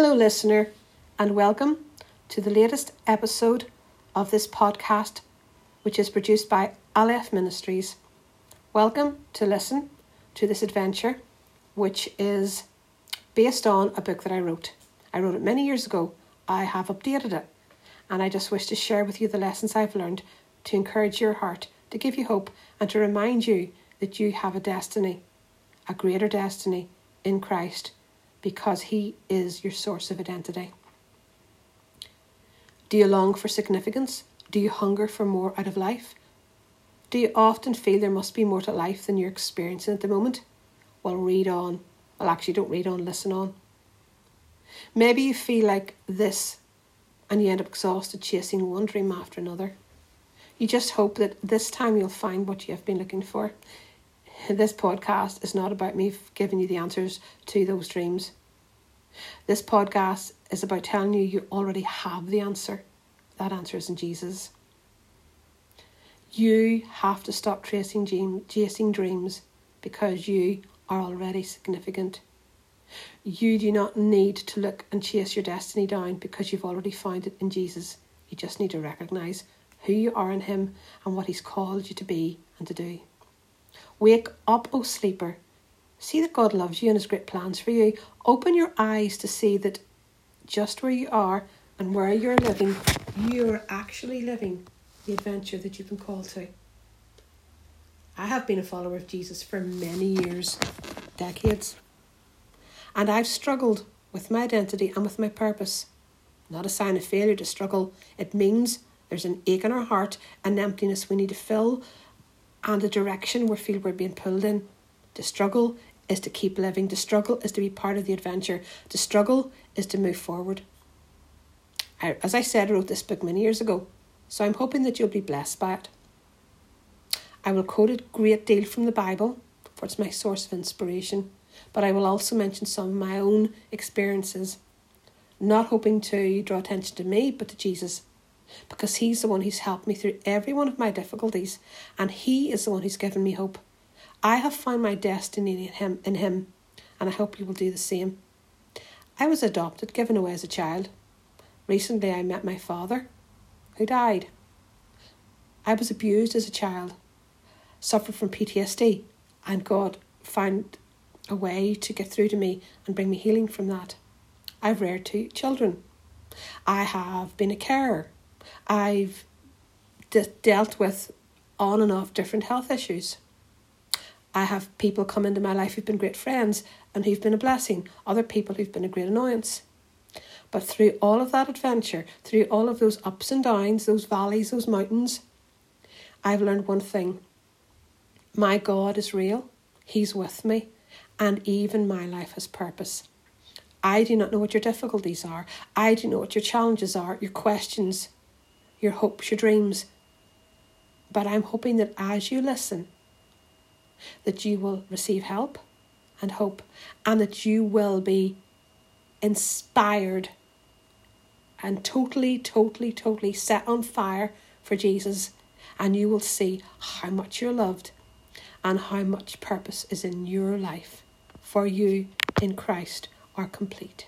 Hello, listener, and welcome to the latest episode of this podcast, which is produced by Aleph Ministries. Welcome to listen to this adventure, which is based on a book that I wrote. I wrote it many years ago. I have updated it, and I just wish to share with you the lessons I've learned to encourage your heart, to give you hope, and to remind you that you have a destiny, a greater destiny in Christ because He is your source of identity. Do you long for significance? Do you hunger for more out of life? Do you often feel there must be more to life than you're experiencing at the moment? Well, read on. Well, actually, don't read on, listen on. Maybe you feel like this and you end up exhausted chasing one dream after another. You just hope that this time you'll find what you have been looking for this podcast is not about me giving you the answers to those dreams. This podcast is about telling you you already have the answer. That answer is in Jesus. You have to stop chasing, dream, chasing dreams because you are already significant. You do not need to look and chase your destiny down because you've already found it in Jesus. You just need to recognize who you are in Him and what He's called you to be and to do. Wake up, O sleeper. See that God loves you and has great plans for you. Open your eyes to see that just where you are and where you're living, you are actually living the adventure that you've been called to. I have been a follower of Jesus for many years, decades, and I've struggled with my identity and with my purpose. Not a sign of failure to struggle, it means there's an ache in our heart, an emptiness we need to fill, and the direction we feel we're being pulled in. The struggle is to keep living. the struggle is to be part of the adventure. the struggle is to move forward. I, as I said, I wrote this book many years ago, so I'm hoping that you'll be blessed by it. I will quote a great deal from the Bible, for it's my source of inspiration, but I will also mention some of my own experiences, not hoping to draw attention to me, but to Jesus because He's the one who's helped me through every one of my difficulties, and He is the one who's given me hope. I have found my destiny in Him, in Him, and I hope you will do the same. I was adopted, given away as a child. Recently, I met my father, who died. I was abused as a child, suffered from PTSD, and God found a way to get through to me and bring me healing from that. I've reared two children. I have been a carer I've de- dealt with on and off different health issues. I have people come into my life who've been great friends and who've been a blessing, other people who've been a great annoyance. But through all of that adventure, through all of those ups and downs, those valleys, those mountains, I've learned one thing my God is real, He's with me, and even my life has purpose. I do not know what your difficulties are, I do not know what your challenges are, your questions your hopes, your dreams. But I'm hoping that as you listen, that you will receive help and hope, and that you will be inspired and totally, totally, totally set on fire for Jesus, and you will see how much you're loved and how much purpose is in your life for you in Christ are complete.